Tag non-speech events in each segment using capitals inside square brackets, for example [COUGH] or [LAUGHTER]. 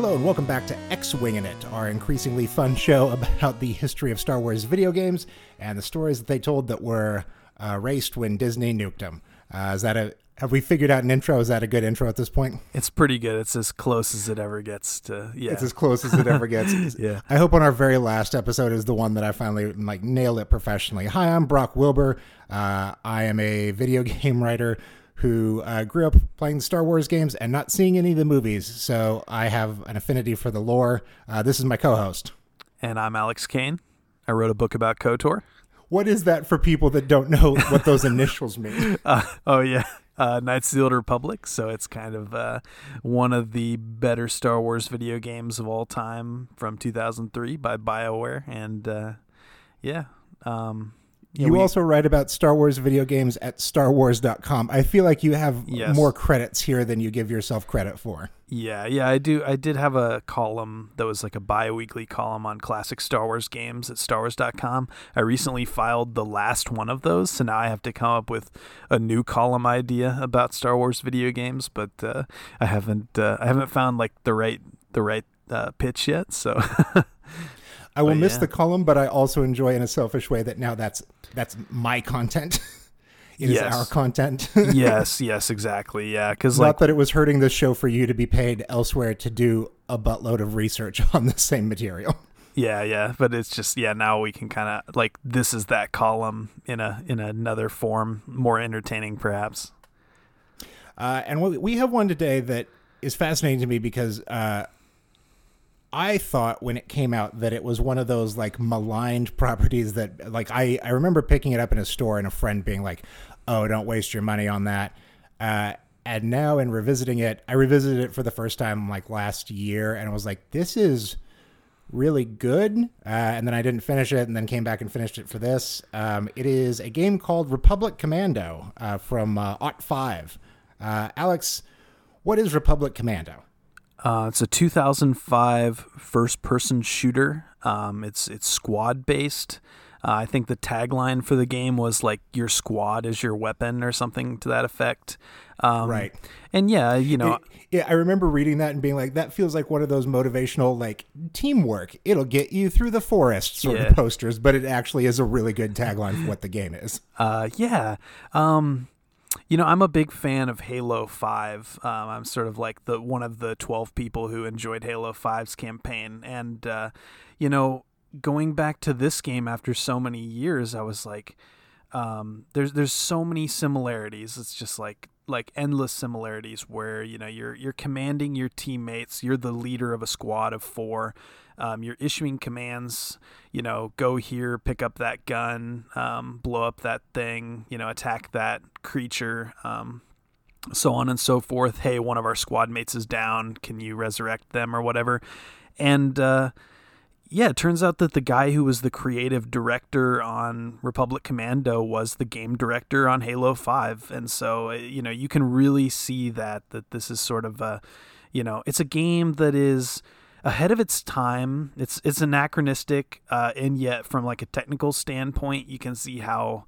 Hello and welcome back to X Winging It, our increasingly fun show about the history of Star Wars video games and the stories that they told that were uh, erased when Disney nuked them. Uh, is that a have we figured out an intro? Is that a good intro at this point? It's pretty good. It's as close as it ever gets to yeah. It's as close as it ever [LAUGHS] gets. Yeah. I hope on our very last episode is the one that I finally like nailed it professionally. Hi, I'm Brock Wilbur. Uh, I am a video [LAUGHS] game writer who uh, grew up playing Star Wars games and not seeing any of the movies, so I have an affinity for the lore. Uh, this is my co-host. And I'm Alex Kane. I wrote a book about KOTOR. What is that for people that don't know [LAUGHS] what those initials mean? [LAUGHS] Uh, oh yeah, uh, Knights of the Old Republic. So it's kind of uh, one of the better Star Wars video games of all time from 2003 by BioWare, and uh, yeah. Um, you we- also write about Star Wars video games at starwars.com. I feel like you have Yes. more credits here than you give yourself credit for. Yeah, yeah, I do. I did have a column that was like a bi-weekly column on classic Star Wars games at starwars.com. I recently filed the last one of those, so now I have to come up with a new column idea about Star Wars video games, but uh, I haven't uh, I haven't found like the right the right uh, pitch yet. So [LAUGHS] I will But miss yeah. the column, but I also enjoy in a selfish way that now that's that's my content. [LAUGHS] it is Yes. our content. [LAUGHS] yes, yes, exactly. Yeah, because Not like that it was hurting the show for you to be paid elsewhere to do a buttload of research [LAUGHS] on the same material. yeah, yeah, but it's just yeah. Now we can kind of like this is that column in a in another form, more entertaining perhaps. Uh, and we, we have one today that is fascinating to me because uh, I thought when it came out that it was one of those like maligned [LAUGHS] properties that like I, I remember picking it up in a store and a friend being like, "Oh, don't waste your money on that." Uh, and now in revisiting it, I revisited it for the first time like last year, and I was like, "This is." really good. Uh, and then I didn't finish it, and then came back and finished it for this. Um, it is a game called Republic Commando uh, from uh, Ot Five. Uh, Alex, what is Republic Commando? Uh, it's a 2005 first-person shooter. Um, it's it's squad based. Uh, I think the tagline for the game was like "Your squad is your weapon" or something to that effect. Um, Right. And yeah, you know, It- yeah, I remember reading that and being like, that feels like one of those motivational, like teamwork. It'll get you through the forest sort Yeah. of posters, but it actually is a really good tagline for what the game is. Uh, yeah. Um, you know, I'm a big fan of Halo Five. Um, I'm sort of like the one of the 12 people who enjoyed Halo 5's campaign, and uh, you know, going back to this game after so many years, I was like, um, there's there's so many similarities. It's just like like endless similarities where you know you're you're commanding your teammates. You're the leader of a squad of four. Um, you're issuing commands. You know, go here, pick up that gun, um, blow up that thing. You know, attack that creature. Um, so on and so forth. Hey, one of our squad mates is down. Can you resurrect them or whatever? And uh, yeah, it turns out that the guy who was the creative director on Republic Commando was the game director on Halo 5. And so, uh, you know, you can really see that that this is sort of a, you know, it's a game that is ahead of its time. It's it's anachronistic uh, and yet from like a technical standpoint, you can see how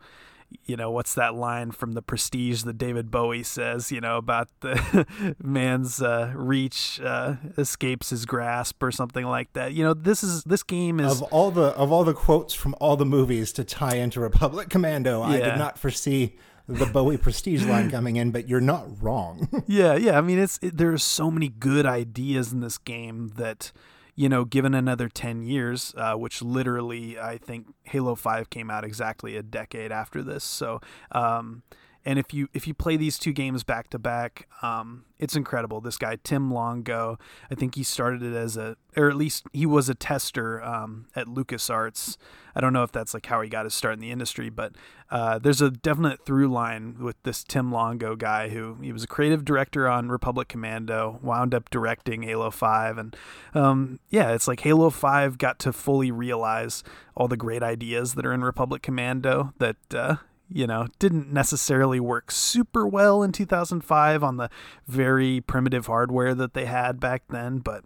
you know what's that line from the prestige that david bowie says you know about the [LAUGHS] man's uh, reach uh, escapes his grasp or something like that you know this is this game is Of all the of all the quotes from all the movies to tie into Republic Commando, I did not foresee the [LAUGHS] Bowie Prestige line coming in, but you're not wrong. [LAUGHS] yeah yeah i mean it's it, there's so many good ideas in this game that you know given another 10 years uh, which literally i think halo 5 came out exactly a decade after this so um and if you if you play these two games back to back um it's incredible. This guy tim longo i think he started it as a or at least he was a tester um, at lucasarts. I don't know if that's like how he got his start in the industry but uh, there's a definite through line with this tim longo guy who he was a creative director on republic commando wound up directing halo 5 and um, yeah it's like halo 5 got to fully realize all the great ideas that are in republic commando that uh, you know, didn't necessarily work super well in 2005 on the very primitive hardware that they had back then, but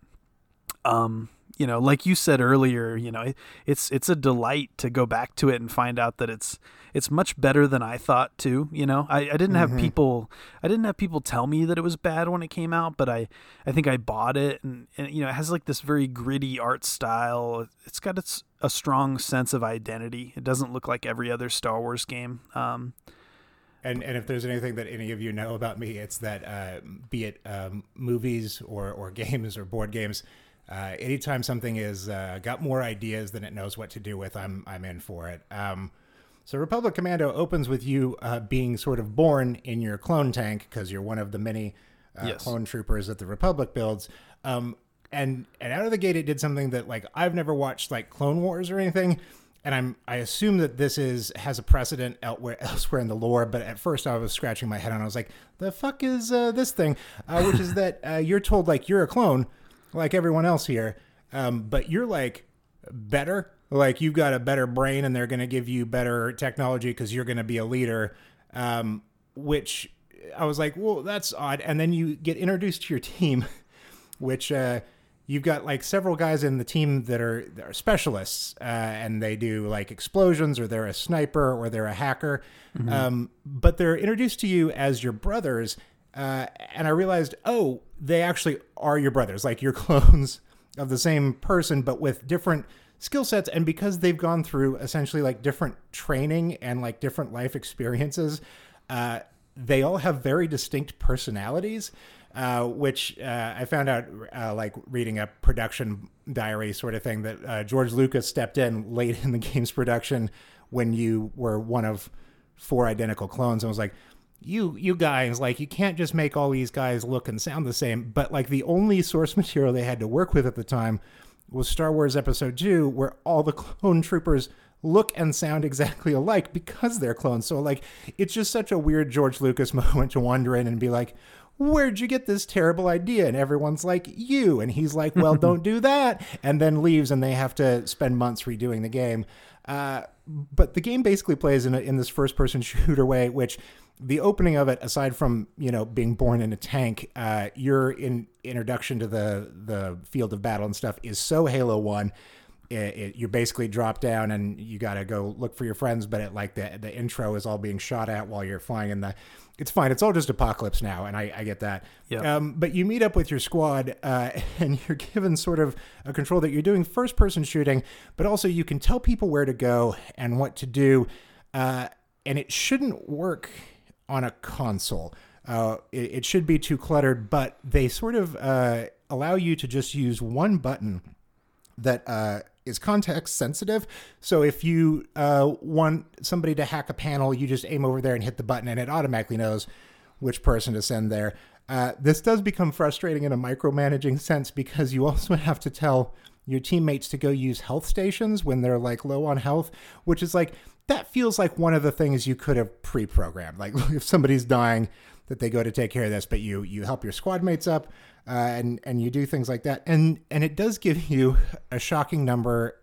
um you know, like you said earlier, you know, it, it's it's a delight to go back to it and find out that it's it's much better than I thought too. You know, I, I didn't have mm-hmm. people I didn't have people tell me that it was bad when it came out, but I I think I bought it and, and you know it has like this very gritty art style. It's got its a strong sense of identity. It doesn't look like every other Star Wars game. Um, and and if there's anything that any of you know about me, it's that uh, be it um, movies or or [LAUGHS] games or board games. Uh, anytime something is uh, got more ideas than it knows what to do with, I'm I'm in for it. Um, so Republic Commando opens with you uh, being sort of born in your clone tank because you're one of the many uh, yes. clone troopers that the Republic builds. Um, and and out of the gate, it did something that like I've never watched like Clone Wars or anything. And I'm I assume that this is has a precedent elsewhere elsewhere in the lore. But at first, I was scratching my head and I was like, "The fuck is uh, this thing?" Uh, which is that uh, you're told like you're a clone, like everyone else here, um, but you're like better. Like you've got a better brain and they're going to give you better technology because you're going to be a leader um, which i was like well that's odd. And then you get introduced to your [LAUGHS] team which uh, you've got like several guys in the team that are, that are specialists uh, and they do like explosions or they're a sniper or they're a hacker. Mm-hmm. um, but they're introduced to you as your brothers uh, and i realized oh they actually are your brothers like your [LAUGHS] clones of the same person but with different skill sets. And because they've gone through essentially like different training and like different life experiences uh, they all have very distinct personalities uh, which uh, I found out uh, like reading a production diary sort of thing that uh, George Lucas stepped in late [LAUGHS] in the game's production when you were one of four identical clones and was like, you you guys like you can't just make all these guys look and sound the same but like the only source [LAUGHS] material they had to work with at the time was Star Wars Episode 2, where all the clone troopers look and sound [LAUGHS] exactly alike because they're clones. So, like, it's just such a weird George Lucas [LAUGHS] moment to wander in and be like, Where'd you get this terrible idea? And everyone's like, You. And he's like, Well, don't do that. And then leaves, and they have to spend months redoing the game. But the game basically plays in, a, in this first person [LAUGHS] shooter way, which the opening of it, aside from you know being born in a tank, uh, your in introduction to the the field of battle and stuff is so Halo One. It, it, you basically drop down and you got to go look for your friends, but it like the the intro is all being shot at while you're flying in the. It's fine. It's all just apocalypse now, and I, I get that. Yeah. Um, but you meet up with your squad, uh, [LAUGHS] and you're given sort of a control that you're doing first person shooting, but also you can tell people where to go and what to do. Uh, and it shouldn't work on a console. Uh, it, it, should be too cluttered, but they sort of uh, allow you to just use one button that uh, is context sensitive. So if you uh, want somebody to hack a panel, you just aim over there and hit the button, and it automatically knows which person to send there. Uh, this does become frustrating in a micromanaging sense because you also [LAUGHS] have to tell your teammates to go use health stations when they're like low on health, which is like that feels like one of the things you could have pre-programmed. Like [LAUGHS] if somebody's dying, that they go to take care of this, but you you help your squad mates up, uh, and and you do things like that, and and it does give [LAUGHS] you a shocking number,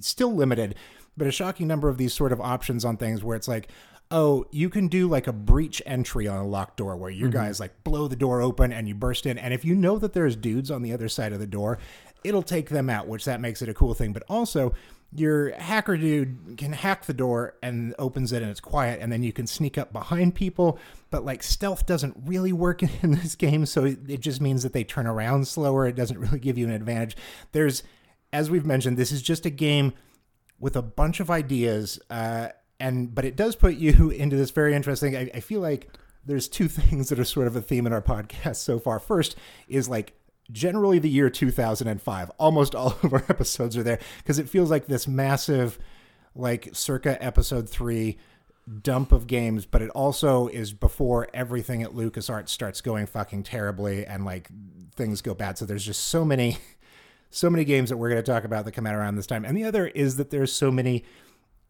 still limited, but a shocking number of these sort of options on things where it's like. Oh, you can do like a breach entry on a locked door where your mm-hmm. guys like blow the door open and you burst in. And if you know that there's dudes on the other side of the door, it'll take them out, which that makes it a cool thing. But also, your hacker dude can hack the door and opens it and it's quiet and then you can sneak up behind people but like stealth doesn't really work [LAUGHS] in this game so it just means that they turn around slower. It doesn't really give you an advantage. There's as we've mentioned this is just a game with a bunch of ideas uh, and but it does put you [LAUGHS] into this very interesting I, I feel like there's two [LAUGHS] things that are sort of a theme in our podcast so far. First is like generally the year 2005. Almost all of our [LAUGHS] episodes are there because it feels like this massive, like circa episode three dump of games, but it also is before everything at LucasArts starts going fucking terribly and like things go bad. So there's just so many, [LAUGHS] so many games that we're going to talk about that come out around this time. And the other is that there's so many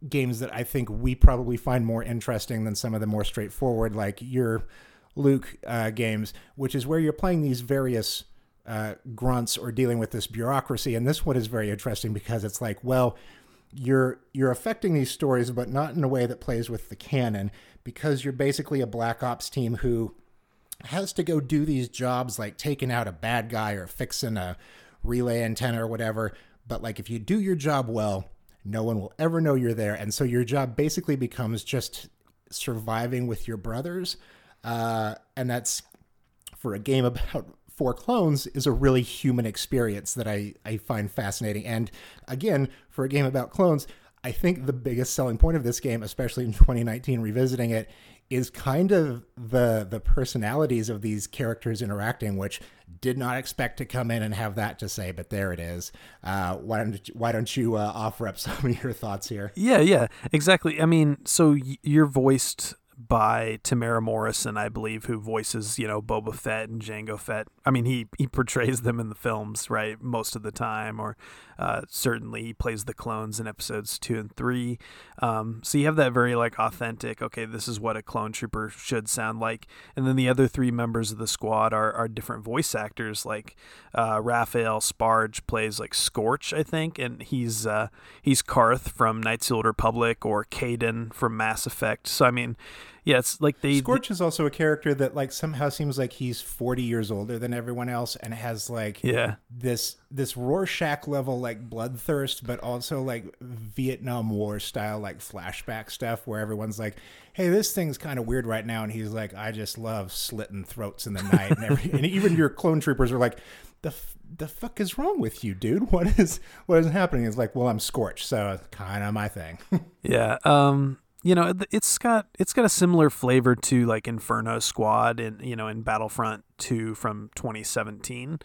games that I think we probably find more interesting than some of the more straightforward, like your Luke uh, games, which is where you're playing these various uh, grunts or dealing with this bureaucracy. And this one is very interesting because it's like, well, you're you're affecting these stories, but not in a way that plays with the canon, because you're basically a black ops team who has to go do these jobs like taking out a bad guy or fixing a relay antenna or whatever. But like if you do your job well, no one will ever know you're there, and so your job basically becomes just surviving with your brothers, uh, and that's for a game about four clones is a really human experience that I, I find fascinating. And again, for a game about clones, I think the biggest selling point of this game, especially in [LAUGHS] 2019, revisiting it, is kind of the the personalities of these characters interacting, which did not expect to come in and have that to say, but there it is. Uh, why don't why don't you uh, offer up [LAUGHS] some of your thoughts here? Yeah, yeah, exactly. I mean, so you're voiced by Temuera Morrison, I believe, who voices you know Boba Fett and Jango Fett. I mean, he he portrays them in the films, right, most of the time, or uh, certainly he plays the clones in episodes two and three. Um, so you have that very like authentic. Okay, this is what a clone trooper should sound like. And then the other three members of the squad are are different voice actors. Like uh, Raphael Sbarge plays like Scorch, I think, and he's uh, he's Carth from Knights of the Old Republic or Kaidan from Mass Effect. So I mean yeah, it's like they Scorch is also a character that like somehow seems like he's 40 years older than everyone else and has like yeah this this Rorschach level like bloodthirst, but also like Vietnam War style like flashback stuff where everyone's like, "Hey, this thing's kind of weird right now," and he's like, "I just love slitting throats in the night," and, every, and even your clone troopers are like, "The f- the fuck is wrong with you, dude? What is what is happening?" It's like, "Well, I'm Scorch, so it's kind of my thing." [LAUGHS] yeah. Um you know it's got it's got a similar flavor to like Inferno Squad in you know in Battlefront 2 from 2017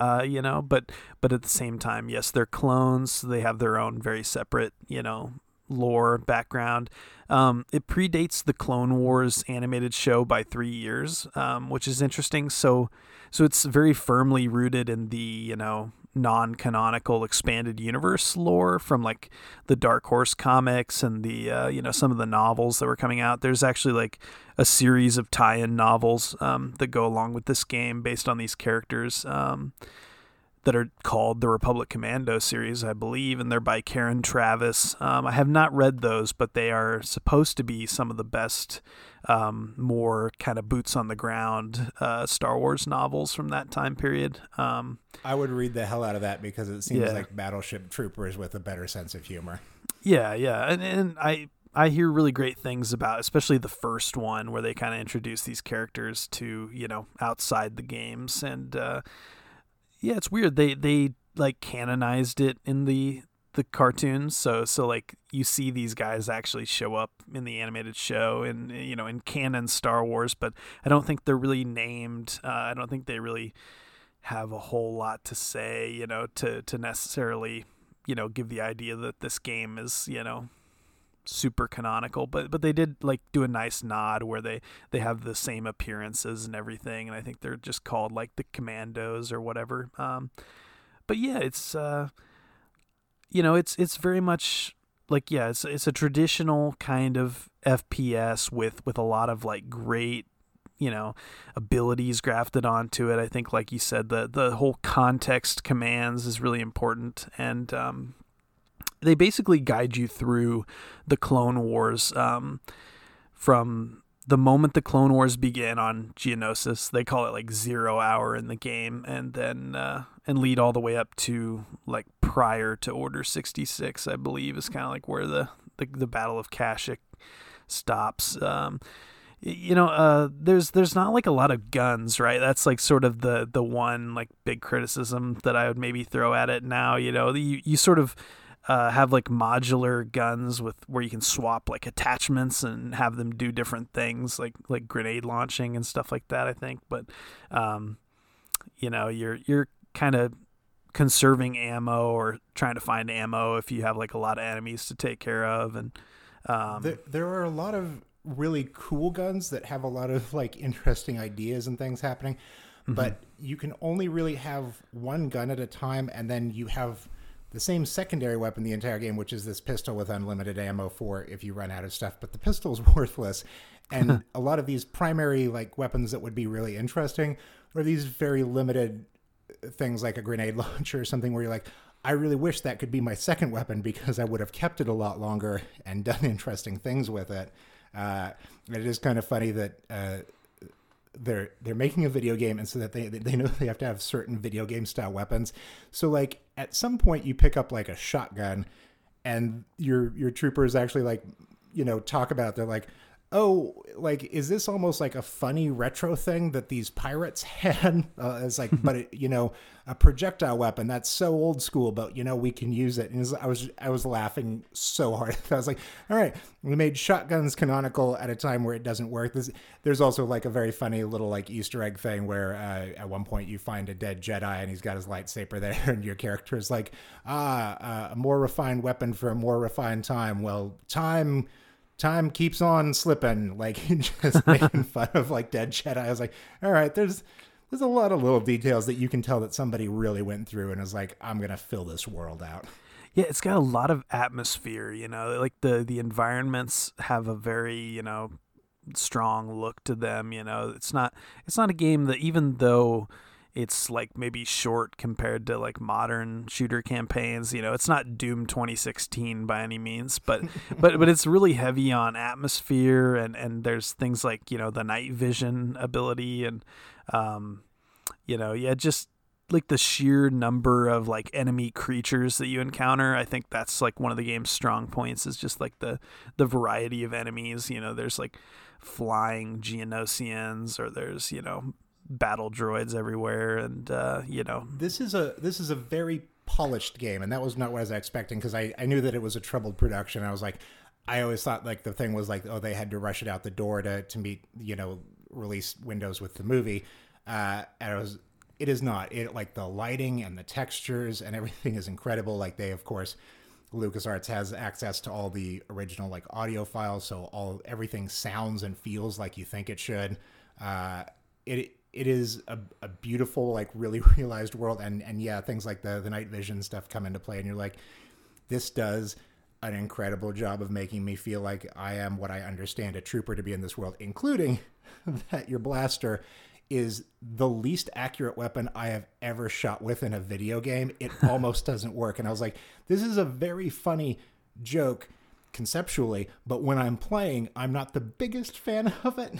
uh, you know but but at the same time yes they're clones they have their own very separate you know lore background. Um, it predates the Clone Wars animated show by three years um, which is interesting. So so it's very firmly rooted in the you know non-canonical expanded universe lore from like the Dark Horse comics and the uh, you know some of the novels that were coming out. There's actually like a series of tie-in novels um, that go along with this game based on these characters. Um, that are called the Republic Commando series, I believe, and they're by Karen Traviss. Um, I have not read those, but they are supposed to be some of the best, um, more kind of boots on the ground uh, Star Wars novels from that time period. Um, I would read the hell out of that because it seems yeah. like Battleship Troopers with a better sense of humor. Yeah, yeah, and and I I hear really great things about, especially the first one where they kind of introduce these characters to you know outside the games and. Uh, yeah, it's weird. They they like canonized it in the the cartoons so so like you see these guys actually show up in the animated show and you know in canon star wars but i don't think they're really named uh, i don't think they really have a whole lot to say you know to to necessarily you know give the idea that this game is you know super canonical, but but they did like do a nice nod where they they have the same appearances and everything, and I think they're just called like the Commandos or whatever. Um, but yeah, it's uh, you know, it's it's very much like yeah, it's it's a traditional kind of FPS with with a lot of like great you know abilities grafted onto it. I think, like you said, the the whole context commands is really important, and um, they basically guide you through the Clone Wars um, from the moment the Clone Wars begin on Geonosis. They call it like zero hour in the game, and then uh, and lead all the way up to like prior to Order sixty six. I believe is kind of like where the, the, the Battle of Kashyyyk stops. Um, you know uh, there's there's not like a lot of guns right that's like sort of the the one like big criticism that i would maybe throw at it now you know you, you sort of uh, have like modular guns with where you can swap like attachments and have them do different things like like grenade launching and stuff like that I think but um, you know you're you're kind of conserving ammo or trying to find ammo if you have like a lot of enemies to take care of and um, there, there are a lot of really cool guns that have a lot of [LAUGHS] like interesting ideas and things happening mm-hmm. but you can only really have one gun at a time and then you have the same secondary weapon the entire game, which is this pistol with unlimited ammo for if you run out of stuff. But the pistol is [LAUGHS] worthless, and a lot of these primary like weapons that would be really interesting are these very limited things like a grenade [LAUGHS] launcher or something where you're like, I really wish that could be my second weapon because I would have kept it a lot longer and done [LAUGHS] interesting things with it. Uh, it is kind of funny that uh, they're they're making a video game and so that they they know [LAUGHS] they have to have certain video game style weapons so like at some point you pick up like a shotgun and your your troopers actually like you know talk about it. they're like oh like is this almost like a funny retro thing that these pirates [LAUGHS] had? Uh, it's like but it, you know a projectile weapon. That's so old school but you know we can use it. And was, i was i was laughing so hard. [LAUGHS] I was like all right we made shotguns canonical at a time where it doesn't work. This, there's also like a very funny little like easter egg thing where uh, at one point you find a dead jedi and he's got his lightsaber there [LAUGHS] and your character is like ah uh, a more refined weapon for a more refined time. Well time time keeps on slipping, like [LAUGHS] just making fun of like dead Jedi. I was like, all right, there's there's a lot of little details that you can tell that somebody really went through and is like, I'm gonna fill this world out. Yeah, it's got a lot of atmosphere, you know, like the the environments have a very, you know, strong look to them, you know. It's not it's not a game that even though it's like maybe short compared to like modern shooter campaigns. You know, it's not Doom 2016 by any means, but [LAUGHS] but but it's really heavy on atmosphere and and there's things like you know the night vision ability and um, you know yeah just like the sheer number of like enemy creatures that you encounter i think that's like one of the game's strong points is just like the the variety of enemies you know there's like flying geonosians or there's you know battle droids everywhere, and uh, you know, this is a this is a very polished game, and that was not what I was expecting because I I knew that it was a troubled production. I was like, I always thought like the thing was like, oh, they had to rush it out the door to to meet you know release windows with the movie, uh, and it was it is not it like the lighting and the textures and everything is incredible. Like they of course. LucasArts has access to all the original like audio files, so all everything sounds and feels like you think it should. Uh, it it is a, a beautiful, like really [LAUGHS] realized world, and and yeah, things like the the night vision stuff come into play, and you're like, this does an incredible job of making me feel like I am what I understand a trooper to be in this world, including [LAUGHS] that your blaster is the least accurate weapon I have ever shot with in a video game. It [LAUGHS] almost doesn't work. And I was like, this is a very funny joke conceptually, but when I'm playing, I'm not the biggest fan of it.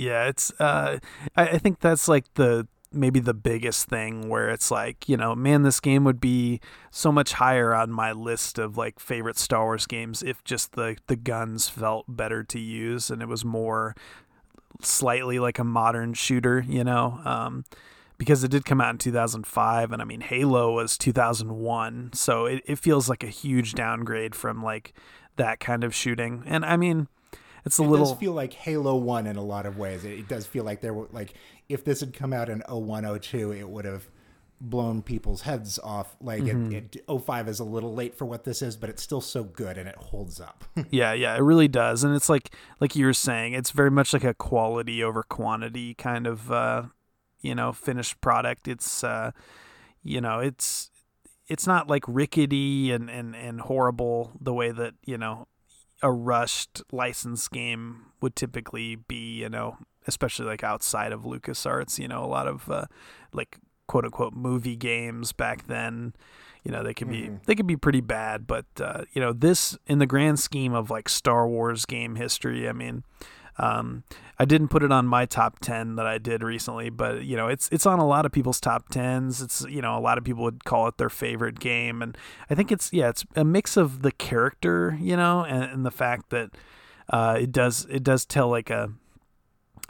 Yeah, it's. Uh, I, I think that's like the maybe the biggest thing where it's like you know man this game would be so much higher on my list of like favorite star wars games if just the the guns felt better to use and it was more slightly like a modern shooter you know um, because it did come out in 2005 and i mean halo was 2001 so it, it feels like a huge downgrade from like that kind of shooting and i mean it's a it little does feel like Halo One in a lot of ways. It, it does feel like there were like if this had come out in 0102, it would have blown people's heads off. Like mm-hmm. it, it 05 is a little late for what this is, but it's still so good and it holds up. [LAUGHS] yeah, yeah, it really does. And it's like like you were saying, it's very much like a quality over quantity kind of uh, you know, finished product. It's uh you know, it's it's not like rickety and, and, and horrible the way that, you know, a rushed license game would typically be, you know, especially like outside of LucasArts, you know, a lot of uh, like quote unquote movie games back then, you know, they could be mm-hmm. they could be pretty bad, but uh, you know, this in the grand scheme of like Star Wars game history, I mean, um, I didn't put it on my top ten that I did recently, but you know, it's it's on a lot of people's top tens. It's you know, a lot of people would call it their favorite game, and I think it's yeah, it's a mix of the character, you know, and, and the fact that uh, it does it does tell like a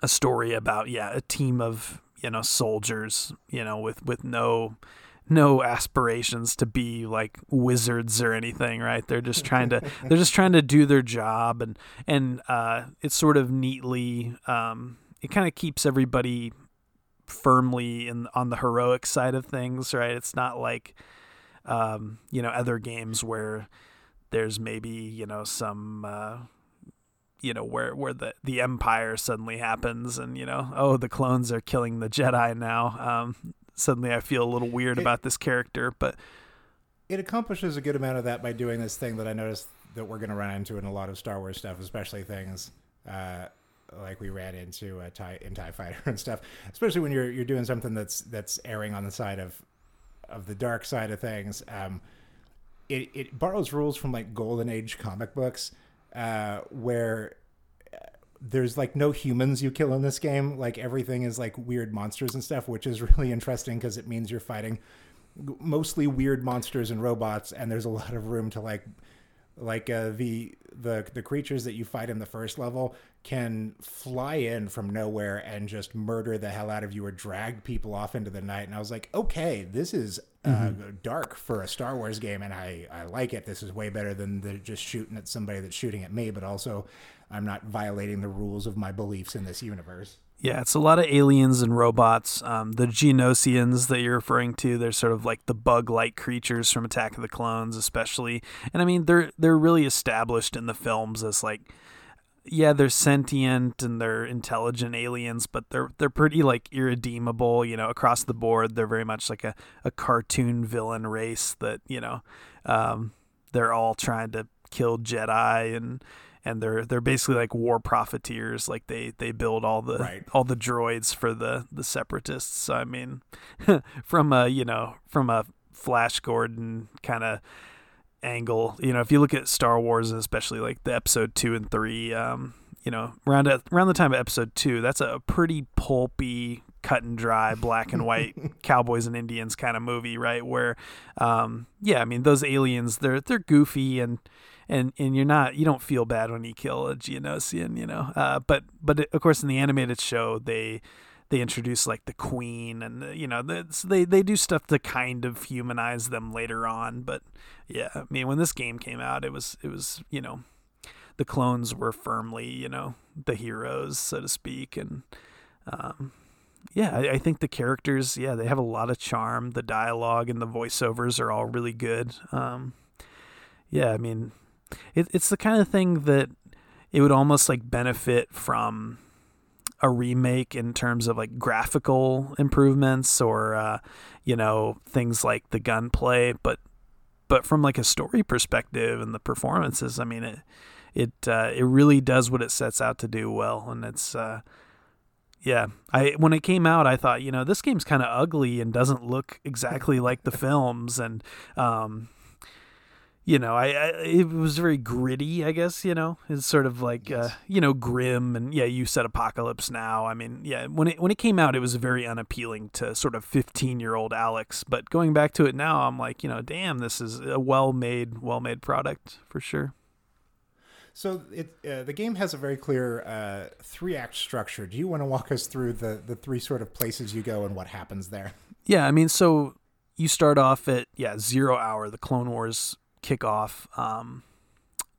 a story about yeah, a team of you know soldiers, you know, with with no no aspirations to be like wizards or anything, right? They're just trying to [LAUGHS] they're just trying to do their job and and uh, it's sort of neatly um, it kind of keeps everybody firmly in on the heroic side of things, right? It's not like um, you know other games where there's maybe you know some uh, you know where where the the empire suddenly happens and you know oh the clones are killing the jedi now um, suddenly I feel a little weird it, about this character, but it accomplishes a good amount of that by doing this thing that I noticed that we're going to run into in a lot of Star Wars stuff, especially things uh, like we ran into a tie in Tie Fighter [LAUGHS] and stuff. Especially when you're you're doing something that's that's erring on the side of of the dark side of things. Um, it it borrows rules from like Golden Age comic books, uh, where there's like no humans you kill in this game. Like everything is like weird monsters and stuff, which is [LAUGHS] really interesting because it means you're fighting mostly weird monsters and robots, and there's a lot of room to like like uh, the the the creatures that you fight in the first level can fly in from nowhere and just murder the hell out of you or drag people off into the night and i was like okay this is uh, mm-hmm. dark for a star wars game and i i like it this is way better than the just shooting at somebody that's shooting at me but also i'm not violating the rules of my beliefs in this universe yeah, it's a lot of aliens and robots. Um, the Geonosians that you're referring to, they're sort of like the bug-like creatures from Attack of the Clones, especially. And I mean, they're they're really established in the films as like, yeah, they're sentient and they're intelligent aliens, but they're they're pretty like irredeemable. You know, across the board, they're very much like a, a cartoon villain race that you know, um, they're all trying to kill Jedi and and they're they're basically like war profiteers like they they build all the right. all the droids for the the separatists so i mean [LAUGHS] from a you know from a flash gordon kind of angle you know if you look at star wars especially like the episode 2 and 3 um you know around at, around the time of episode 2 that's a pretty pulpy cut and dry black and white [LAUGHS] cowboys and indians kind of movie right where um yeah i mean those aliens they're they're goofy and and and you're not you don't feel bad when you kill a Geonosian, you know. Uh, but but of course in the animated show they they introduce like the queen and the, you know they they do stuff to kind of humanize them later on. But yeah, I mean when this game came out, it was it was you know the clones were firmly you know the heroes so to speak and. Um, yeah, I, I, think the characters, yeah, they have a lot of charm. The dialogue and the voiceovers are all really good. Um, yeah, I mean, it, it's the kind of thing that it would almost like benefit from a remake in terms of like graphical improvements or uh, you know things like the gunplay but but from like a story perspective and the performances i mean it it uh, it really does what it sets out to do well and it's uh, yeah. I when it came out i thought you know this game's kind of ugly and doesn't look exactly like the films and um, you know, I, I, it was very gritty. I guess you know, it's sort of like yes. uh, you know grim and yeah. You said Apocalypse Now. I mean, yeah. When it when it came out, it was very unappealing to sort of fifteen year old Alex. But going back to it now, I'm like, you know, damn, this is a well made, well made product for sure. So it uh, the game has a very clear uh, three act structure. Do you want to walk us through the the three sort of places you go and what happens there? Yeah, I mean, so you start off at yeah zero hour, the Clone Wars kick off um,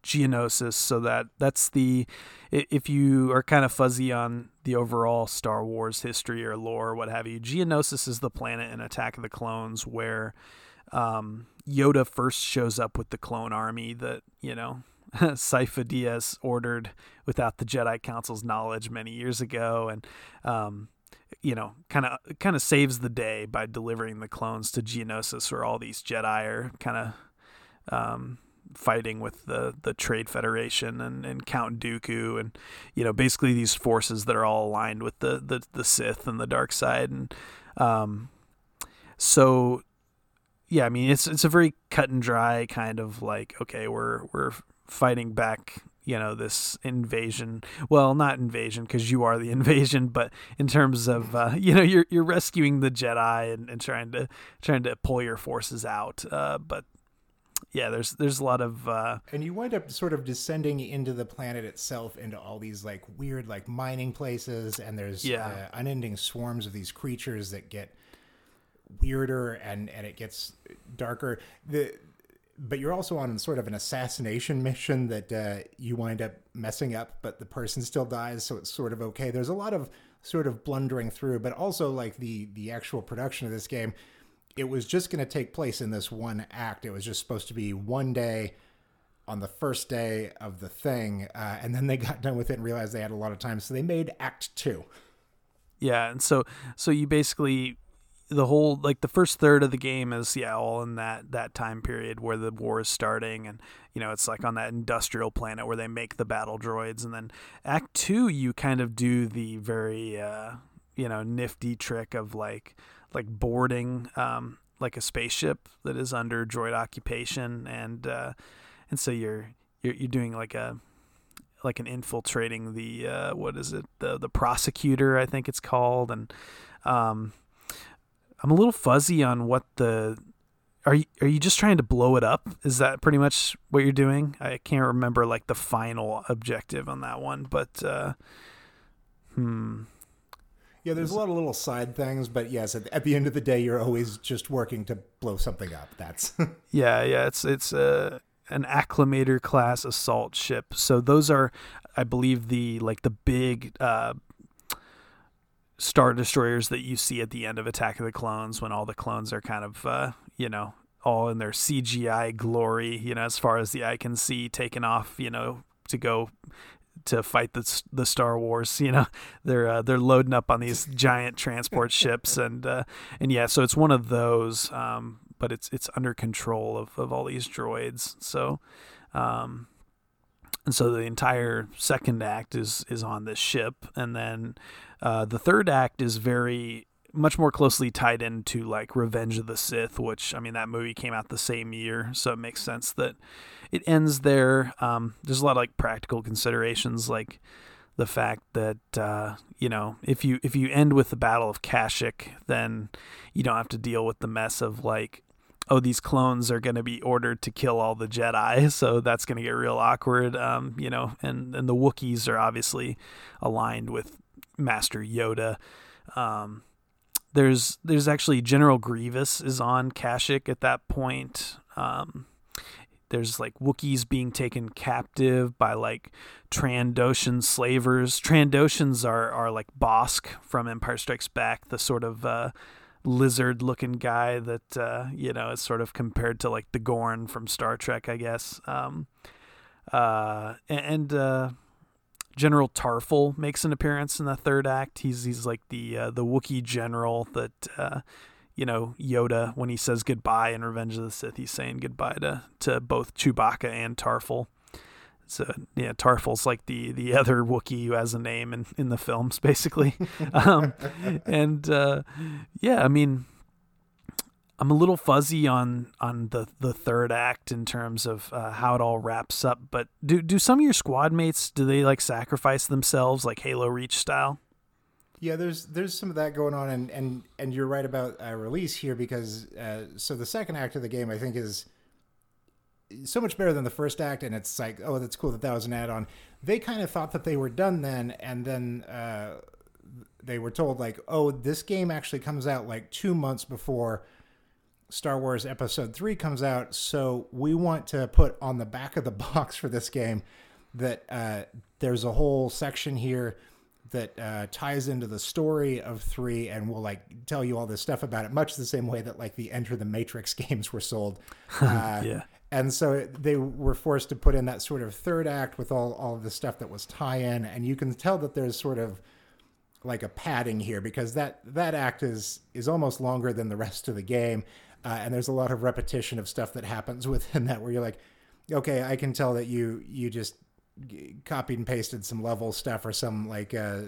Geonosis. So that that's the if you are kind of fuzzy on the overall Star Wars history or lore or what have you, Geonosis is the planet in Attack of the Clones where um, Yoda first shows up with the clone army that you know [LAUGHS] Sifo Dyas ordered without the Jedi Council's knowledge many years ago, and um, you know, kind of kind of saves the day by delivering the clones to Geonosis, where all these Jedi are kind of um, fighting with the the Trade Federation and, and Count Dooku and you know basically these forces that are all aligned with the the, the Sith and the dark side. And um, so yeah I mean it's it's a very cut and dry kind of like okay we're we're fighting back you know this invasion. Well not invasion because you are the [LAUGHS] invasion but in terms of uh, [LAUGHS] you know you're you're rescuing the jedi and, and trying to trying to pull your forces out. Uh, but yeah, there's there's a lot of uh, and you wind up sort of descending into the planet itself into all these like weird like mining places, and there's yeah. uh, unending swarms of these creatures that get weirder and and it gets darker. The but you're also on sort of an assassination mission that uh, you wind up messing up, but the person still dies, so it's sort of okay. There's a lot of sort of blundering through, but also like the the actual production of this game it was just going to take place in this one act. It was just supposed to be one day on the first day of the thing, uh, and then they [LAUGHS] got done with it and realized they had a lot of time, so they made Act Two. Yeah, and so so you basically the whole like the first third of the game is yeah all in that that time period where the war is starting and you know it's like on that industrial planet where they make the battle droids and then act 2 you kind of do the very uh you know nifty trick of like like boarding um, like a spaceship that is under droid occupation, and uh, and so you're, you're you're doing like a like an infiltrating the uh, what is it the the prosecutor I think it's called and um, I'm a little fuzzy on what the are you are you just trying to blow it up? Is that pretty much what you're doing? I can't remember like the final objective on that one, but uh, hmm. Yeah, there's a lot of little side things, but yes, at, the end of the day, you're always just working to blow something up. That's [LAUGHS] yeah, yeah. It's it's uh, an acclamator class assault ship. So those are, I believe, the like the big uh, star destroyers that you see at the end of Attack of the Clones when all the clones are kind of uh, you know all in their CGI glory. You know, as far as the eye can see, taking off. You know, to go to fight the the Star Wars. You know, [LAUGHS] they're uh, they're loading up on [LAUGHS] these giant transport ships, and uh, and yeah, so it's one of those, um, but it's it's under control of, of all these droids. So, um, and so the entire second act is is on this ship, and then uh, the third act is very much more closely tied into like Revenge of the Sith, which I mean that movie came out the same year, so it makes sense that it ends there. Um, there's a lot of like practical considerations, like the fact that uh, you know if you if you end with the Battle of Kashyyyk, then you don't have to deal with the mess of like oh these clones are going to be ordered to kill all the Jedi, [LAUGHS] so that's going to get real awkward. Um, you know, and and the Wookiees are obviously aligned with Master Yoda. Um, there's there's actually General Grievous is on Kashyyyk at that point. Um, there's like Wookiees being taken captive by like Trandoshan slavers. Trandoshans are are like Bossk from Empire Strikes Back, the sort of uh, lizard looking guy that uh, you know is sort of compared to like the Gorn from Star Trek, I guess. Um, uh, and uh, General Tarfful makes an appearance in the third act. He's he's like the uh, the Wookiee general that uh, you know Yoda when he says goodbye in Revenge of the Sith. He's saying goodbye to to both Chewbacca and Tarfful. So yeah, Tarfful's like the the [LAUGHS] other Wookiee who has a name in in the films, basically. [LAUGHS] um, and uh, yeah, I mean, I'm a little fuzzy on on the the third act in terms of uh, how it all wraps up. But do do some of your squad mates do they like sacrifice themselves like Halo Reach style? Yeah, there's there's some of that going on, and and and you're right about uh, release here because uh, so the second act of the game I think is so much better than the first act, and it's like oh that's cool that that was an add-on. They kind of thought that they were done then, and then uh, they were told like oh this game actually comes out like two months before Star Wars Episode 3 comes out, so we want to put on the back of the [LAUGHS] box for this game that uh, there's a whole section here that uh, ties into the story of 3 and will like tell you all this stuff about it, much the same way that like the Enter the Matrix [LAUGHS] games were sold. [LAUGHS] Uh, yeah. And so they were forced to put in that sort of third act with all, all of the stuff that was tie in. And you can tell that there's sort of like a padding here because that, that act is, is almost longer than the rest of the game uh, and there's a lot of repetition of stuff that happens [LAUGHS] within that where you're like, okay, I can tell that you you just copied and pasted some level stuff or some like uh,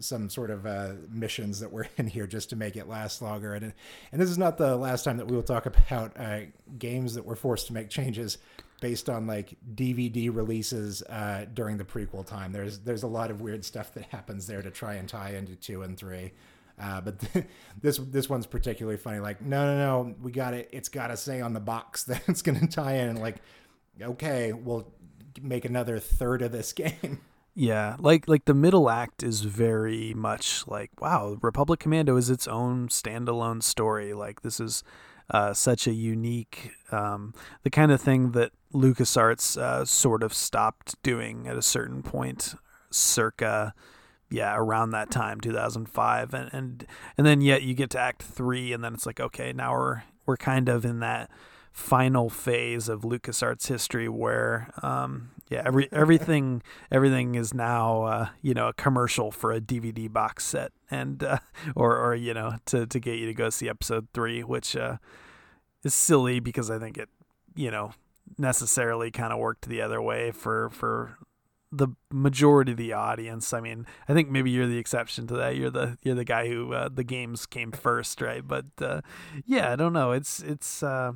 some sort of uh, missions that were [LAUGHS] in here just to make it last longer. And and this is not the last time that we will talk [LAUGHS] about uh, games that were forced to make changes based on like DVD releases uh, during the prequel time. There's there's a lot of weird stuff that happens there to try and tie into two and three. Uh, but [LAUGHS] this this one's particularly funny. Like, no, no, no, we got it. It's got to say on the box [LAUGHS] that it's going to tie in. like, okay, we'll make another third of this [LAUGHS] game. Yeah, like like the middle act is very much like wow, Republic Commando is its own standalone story. Like this is uh, such a unique, um, the kind of thing that LucasArts uh, sort of stopped doing at a certain point, circa yeah around that time 2005 and and and then yet you get to act 3 and then it's like okay now we're we're kind of in that final phase of LucasArts history where um yeah every everything everything is now uh, you know a commercial for a DVD box set and uh, [LAUGHS] or or you know to to get you to go see episode 3 which uh is silly because I think it you know necessarily kind of worked the other way for for the majority of the audience. I mean, I think maybe you're the exception to that. You're the you're the guy who uh, the games came first, right? But uh, yeah, I don't know. It's it's. Uh,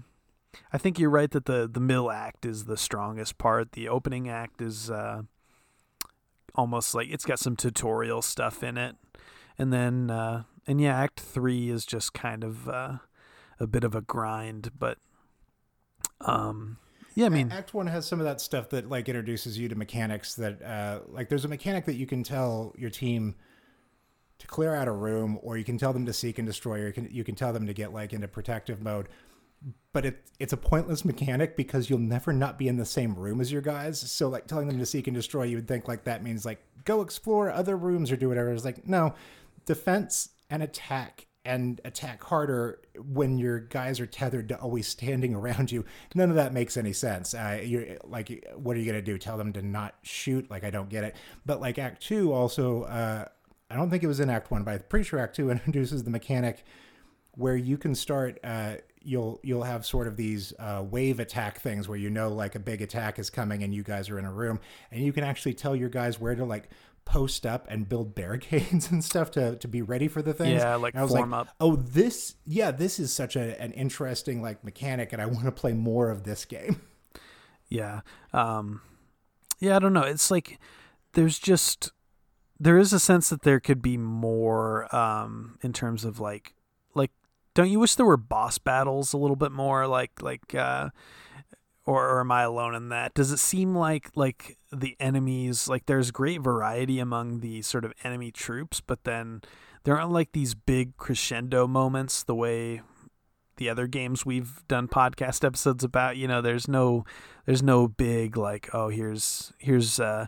I think you're right that the the middle act is the strongest part. The opening act is uh, almost like it's got some tutorial stuff in it, and then uh, and yeah, Act Three is just kind of uh, a bit of a grind, but um, yeah, I mean, Act One has some of that stuff that like introduces you to mechanics that uh, like there's a mechanic that you can tell your team to clear out a room, or you can tell them to seek and destroy, or you can you can tell them to get like into protective mode. But it it's a pointless mechanic because you'll never not be in the same room as your guys. So like telling them to seek and destroy, you would think like that means like go explore other rooms or do whatever. It's like no, defense and attack and attack harder when your guys are tethered to always standing around you. None of that makes any sense. Uh, you're like, what are you gonna do? Tell them to not shoot? Like, I don't get it. But like Act Two also, uh, I don't think it was in Act One, but I'm pretty sure Act Two [LAUGHS] introduces the mechanic where you can start. Uh, you'll you'll have sort of these uh, wave attack things where you know like a big attack is coming and you guys are in a room and you can actually tell your guys where to like post up and build barricades [LAUGHS] and stuff to to be ready for the things. Yeah, like and I was form like, up. oh, this yeah, this is such a, an interesting like mechanic, and I want to play more of this game. [LAUGHS] Yeah. Um, yeah, I don't know. It's like there's just there is a sense that there could be more um, in terms of like like don't you wish there were boss battles a little bit more like like uh, or, or am I alone in that? Does it seem like like the enemies like there's great variety among the sort of enemy troops, but then there aren't like these big crescendo moments the way the other games we've done podcast episodes about? You know there's no there's no big like oh here's here's uh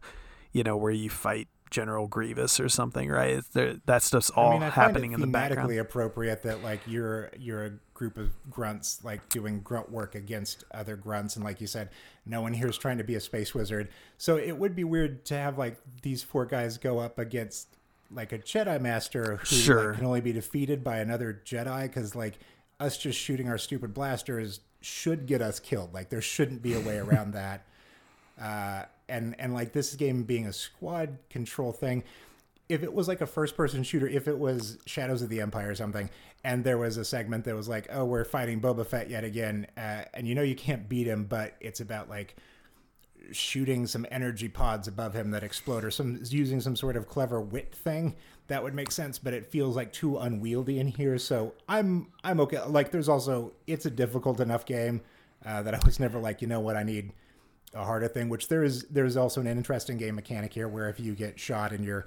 you know where you fight general grievous or something right? There, that stuff's all I mean, I happening in the background. thematically appropriate that like you're you're a group of grunts like doing grunt work against other grunts, and like you said, no one here is trying to be a space wizard. So it would be weird to have like these four guys go up against like a Jedi master who Sure. like, can only be defeated by another Jedi because like us just shooting our stupid blasters should get us killed. Like there shouldn't be a way around [LAUGHS] that. Uh, and and like this game being a squad control thing, if it was like a first person shooter, if it was Shadows of the Empire or something, and there was a segment that was like, oh, we're fighting Boba Fett yet again, uh, and you know you can't beat him, but it's about like shooting some energy pods above him that explode or some using some sort of clever wit thing that would make sense but it feels like too unwieldy in here so i'm i'm okay. Like there's also it's a difficult enough game uh, that i was never like you know what? I need a harder thing which there is there's also an interesting game mechanic here where if you get shot and you're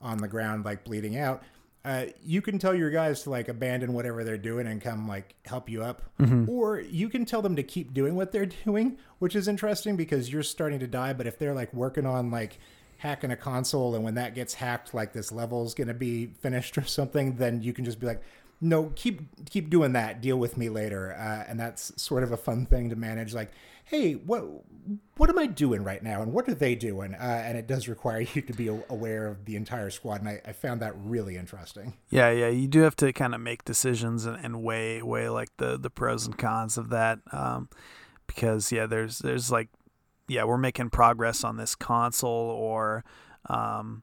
on the ground like bleeding out uh, you can tell your guys to like abandon whatever they're doing and come like help you up. Or you can tell them to keep doing what they're [LAUGHS] doing which is interesting because you're starting to die. But if they're like working on like hacking a console and when that gets hacked like this level's going to be [LAUGHS] finished or something then you can just be like no keep keep doing that. Deal with me later. Uh, and that's sort of a fun thing to manage. Like hey what what am i doing right now and what are they doing? Uh, and it does require [LAUGHS] you to be aware of the entire squad and I, I found that really interesting. Yeah, yeah, you do have to kind of make decisions and, and weigh weigh like the the pros and cons of that, um, because yeah, there's there's like yeah, we're making progress on this console, or um,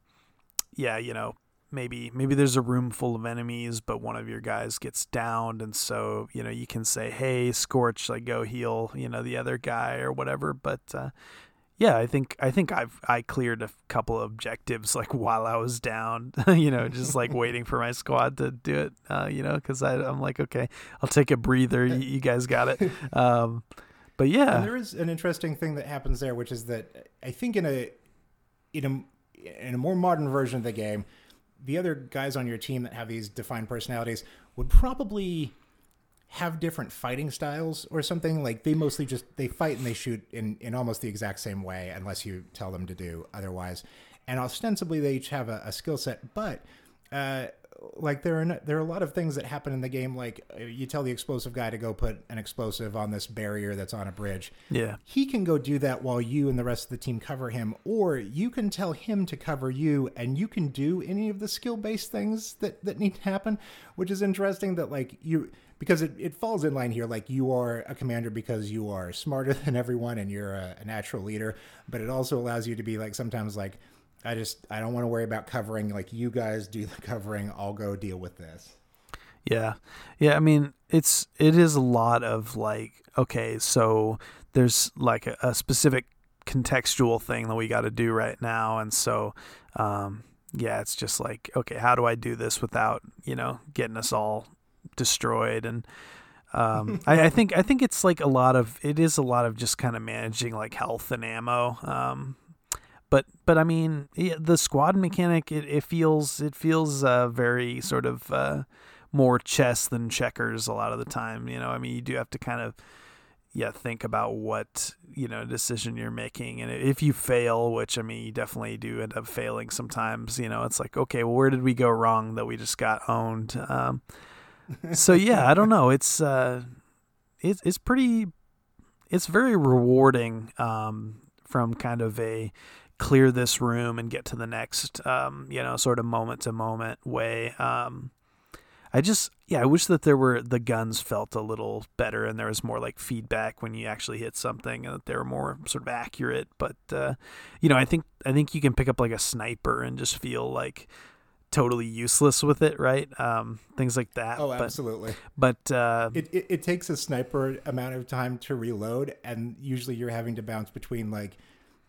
yeah, you know, maybe maybe there's a room full of enemies, but one of your guys gets downed, and so you know you can say, hey, Scorch, like go heal, you know, the other guy or whatever, but. Uh, yeah, I think I think I've I cleared a couple of objectives like [LAUGHS] while I was down, [LAUGHS] you know, just like waiting for my squad to do it, uh, you know, because I'm like, okay, I'll take a breather. You, you guys got it. [LAUGHS] Um, but And yeah, there is an interesting thing that happens there, which is that I think in a in a in a more modern version of the game, the other guys on your team that have these defined personalities would probably have different fighting styles or something. Like they mostly just they fight and they shoot in in almost the exact same way, unless you tell them to do otherwise. And ostensibly, they each have a, a skill set, but uh, like there are there are a lot of things that happen in the game. Like uh, you tell the explosive guy to go put an explosive on this barrier that's on a bridge. yeah, He can go do that while you and the rest of the team cover him, or you can tell him to cover you, and you can do any of the skill based things that that need to happen. Which is interesting that like you because it, it falls in line here like you are a commander because you are smarter [LAUGHS] than everyone and you're a, a natural leader but it also allows you to be like sometimes like i just i don't want to worry about covering like you guys do the covering i'll go deal with this Yeah. Yeah, I mean, it's it is a lot of like okay, so there's like a, a specific contextual thing that we got to do right now, and so um, yeah, it's just like okay, how do I do this without you know getting us all destroyed and. Um, [LAUGHS] I, I, think I think it's like a lot of it is a lot of just kind of managing like health and ammo. Um, but but I mean the squad mechanic it, it feels it feels uh, very sort of uh, more chess than checkers a lot of the time. You know, I mean, you do have to kind of yeah think about what you know decision you're making, and if you fail, which I mean, you definitely do end up failing sometimes. You know, it's like okay, well, where did we go wrong that we just got owned? Um, so yeah, I don't know. It's uh, it's it's pretty, it's very rewarding um, from kind of a clear this room and get to the next, um, you know, sort of moment to moment way. Um, I just yeah, I wish that there were the guns felt a little better and there was more like feedback when you actually hit something and that they were more sort of accurate. But uh, you know, I think I think you can pick up like a sniper and just feel like totally useless with it, right? Um, things like that. Oh, absolutely. But, but uh, it, it, it takes a sniper amount of time to reload, and usually you're having to bounce between like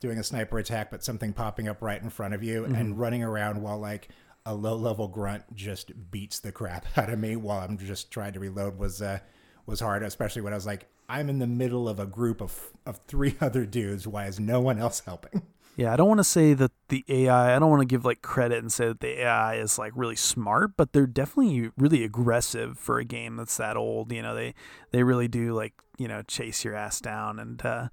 doing a sniper attack, but something popping up right in front of you, mm-hmm. and running around while like a low level grunt just beats the crap [LAUGHS] out of me while I'm just trying to reload was uh, was hard, especially when I was like, I'm in the middle of a group of of three [LAUGHS] other dudes. Why is no one else helping? [LAUGHS] Yeah, I don't want to say that the AI. I don't want to give like credit and say that the AI is like really smart, but they're definitely really aggressive for a game that's that old. You know, they they really do like you know chase your ass down and. uh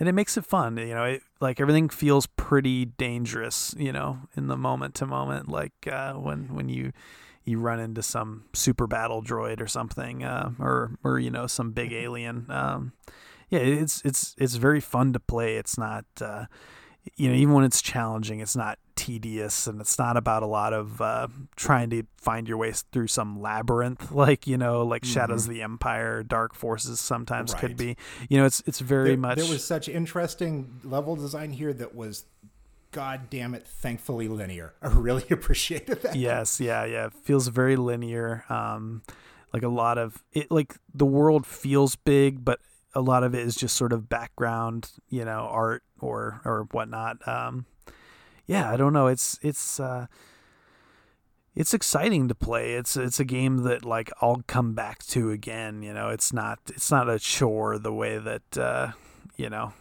and it makes it fun. You know, it, like everything feels pretty dangerous. You know, in the moment to moment, like uh, when when you you run into some super battle droid or something, uh, or or you know some big alien. Um, yeah, it's it's it's very fun to play. It's not. Uh, you know, even when it's challenging, it's not tedious and it's not about a lot of uh, trying to find your way through some labyrinth [LAUGHS] like you know like mm-hmm. shadows of the empire dark forces sometimes right. could be you know it's it's very there, much there was such interesting level design here that was god damn it thankfully linear [LAUGHS] i really appreciated that yes yeah yeah it feels very linear um like a lot of it like the world feels big but a lot of it is just sort of background, you know, art or or whatnot. Um, yeah, I don't know. It's it's uh, it's exciting to play. It's it's a game that like I'll come back to again. You know, it's not it's not a chore the way that uh, you know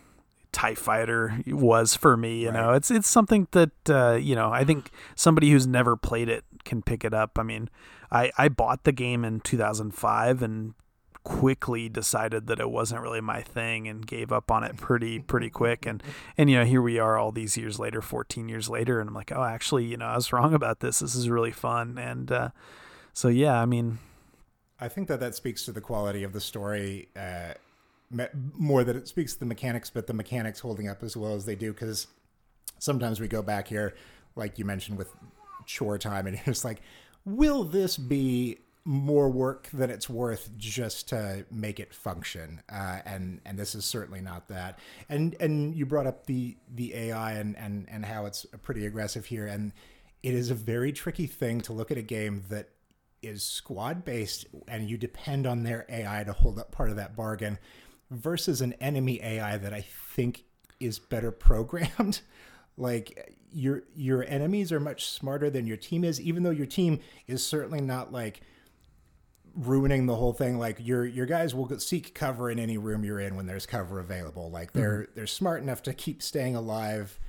Tie Fighter was for me. You right. know, it's it's something that uh, you know I think somebody who's never played it can pick it up. I mean, I I bought the game in 2005 and quickly decided that it wasn't really my thing and gave up on it pretty pretty quick. And and you know here we are all these years later 14 years later and I'm like oh actually you know I was [LAUGHS] wrong about this. This is really fun. And uh, so yeah I mean I think that that speaks to the quality of the story uh, more that it speaks to the mechanics but the mechanics holding up as well as they do because sometimes we go back here like you mentioned with chore time and [LAUGHS] it's like will this be more work than it's worth just to make it function. Uh, and and this is certainly not that. And and you brought up the the AI and and and how it's pretty aggressive here. And it is a very tricky thing to look at a game that is squad based and you depend on their AI to hold up part of that bargain versus an enemy AI that I think is better [LAUGHS] programmed. like your your enemies are much smarter than your team is, even though your team is certainly not like ruining the whole thing. Like your your guys will seek cover in any room you're in when there's cover available. Like they're mm-hmm. they're smart enough to keep staying alive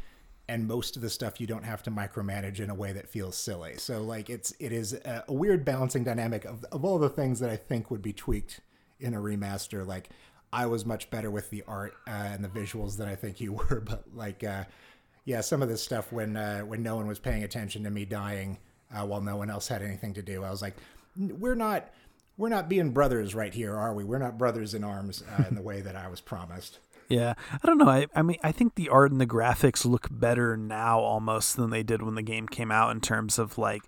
and most of the stuff you don't have to micromanage in a way that feels silly. So like it's it is a, a weird balancing dynamic of, of all the things that i think would be tweaked in a remaster. Like i was much better with the art uh, and the visuals than i think you [LAUGHS] were but like uh, yeah some of this stuff when uh, when no one was paying attention to me dying uh, while no one else had anything to do i was like we're not we're not being brothers right here, are we? We're not brothers in arms uh, in the [LAUGHS] way that I was promised. Yeah, I don't know. I, I mean, I think the art and the graphics look better now almost than they did when the game came out. In terms of like,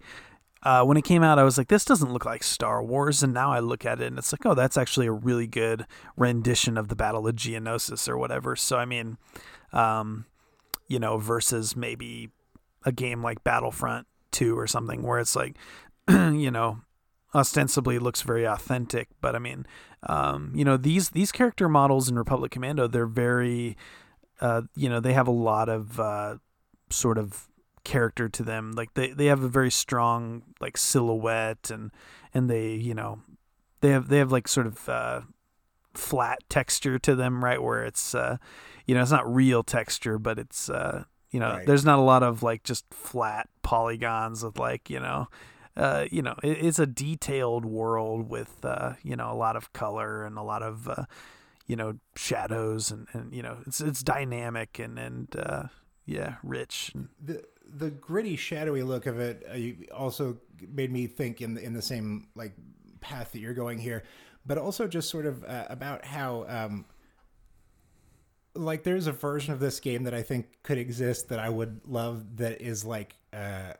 uh, when it came out, I was like, this doesn't look like Star Wars, and now I look at it and it's like, oh, that's actually a really good rendition of the Battle of Geonosis or whatever. So I mean, um, you know, versus maybe a game like Battlefront Two or something where it's like, [CLEARS THROAT] you know, ostensibly looks very authentic, but I mean, um, you know, these these character models in Republic Commando, they're very uh, you know, they have a lot of uh, sort of character to them. Like they, they have a very strong like silhouette and and they you know they have they have like sort of uh, flat texture to them, right? Where it's uh, you know it's not real texture, but it's uh, you know Right. there's not a lot of like just flat polygons with like you know. Uh, you know, it, it's a detailed world with uh, you know a lot of color and a lot of uh, you know shadows and, and you know it's it's dynamic and and uh, yeah rich the the gritty, shadowy look of it uh, also made me think in the, in the same like path that you're going here, but also just sort of uh, about how um, like there's a version of this game that I think could exist that I would love that is like uh,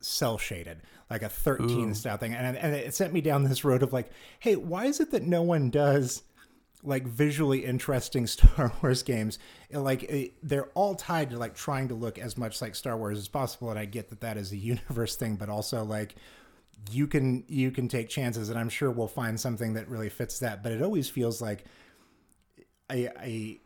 cell shaded, like a 13 Ooh. style thing, and and it sent me down this road of like, hey, why is it that no one does? like visually interesting [LAUGHS] Star Wars games. Like it, they're all tied to like trying to look as much like Star Wars as possible, and I get that that is a [LAUGHS] universe thing, but also like you can you can take chances, and I'm sure we'll find something that really fits that. But it always feels like I I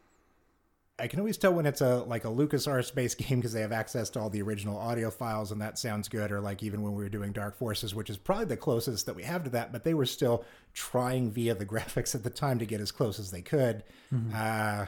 I can always tell when it's a like a LucasArts based [LAUGHS] game because they have access to all the original audio files and that sounds good. Or like even when we were doing Dark Forces, which is probably the closest that we have to that, but they were still trying via the [LAUGHS] graphics at the time to get as close as they could. Uh,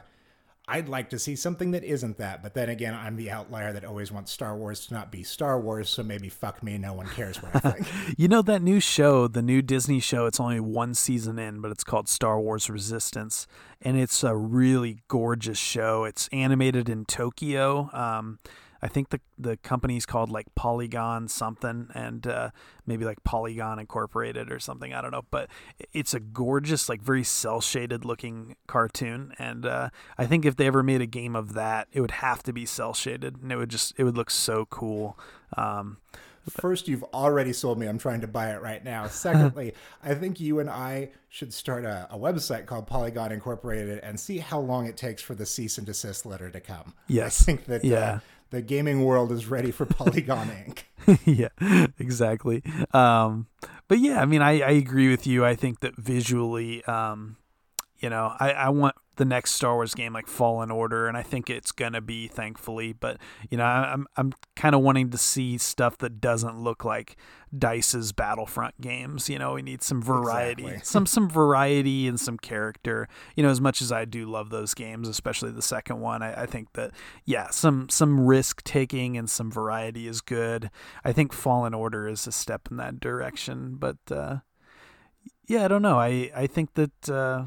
I'd like to see something that isn't that, but then again, I'm the outlier that always wants Star Wars to not be Star Wars, so maybe fuck me, no one cares what I think. [LAUGHS] You know that new show, the new Disney show, it's only one season in, but it's called Star Wars Resistance. And it's a really gorgeous show. It's animated in Tokyo. Um, I think the the company's called like Polygon something and uh, maybe like Polygon Incorporated or something. I don't know. But it's a gorgeous, like very cell shaded looking cartoon. And uh, I think if they ever made a game of that, it would have to be cell shaded and it would just, it would look so cool. Um, First, you've already sold me. I'm trying to buy it right now. Secondly, [LAUGHS] I think you and I should start a, a website called Polygon Incorporated and see how long it takes for the cease and desist letter to come. Yes. I think that uh, Yeah. The gaming world is ready for [LAUGHS] Polygon Inc. yeah, exactly. Um, but yeah, I mean, I, I agree with you. I think that visually, um, you know, I, I want the next Star Wars game like Fallen Order, and I think it's gonna be, thankfully. But you know, I, I'm I'm kind of wanting to see stuff that doesn't look like Dice's Battlefront games. You know, we need some variety, Exactly. some [LAUGHS] some variety and some character. You know, as much as I do love those games, especially the second one, I, I think that yeah, some some risk taking and some variety is good. I think Fallen Order is a step in that direction, but uh, yeah, I don't know. I I think that uh,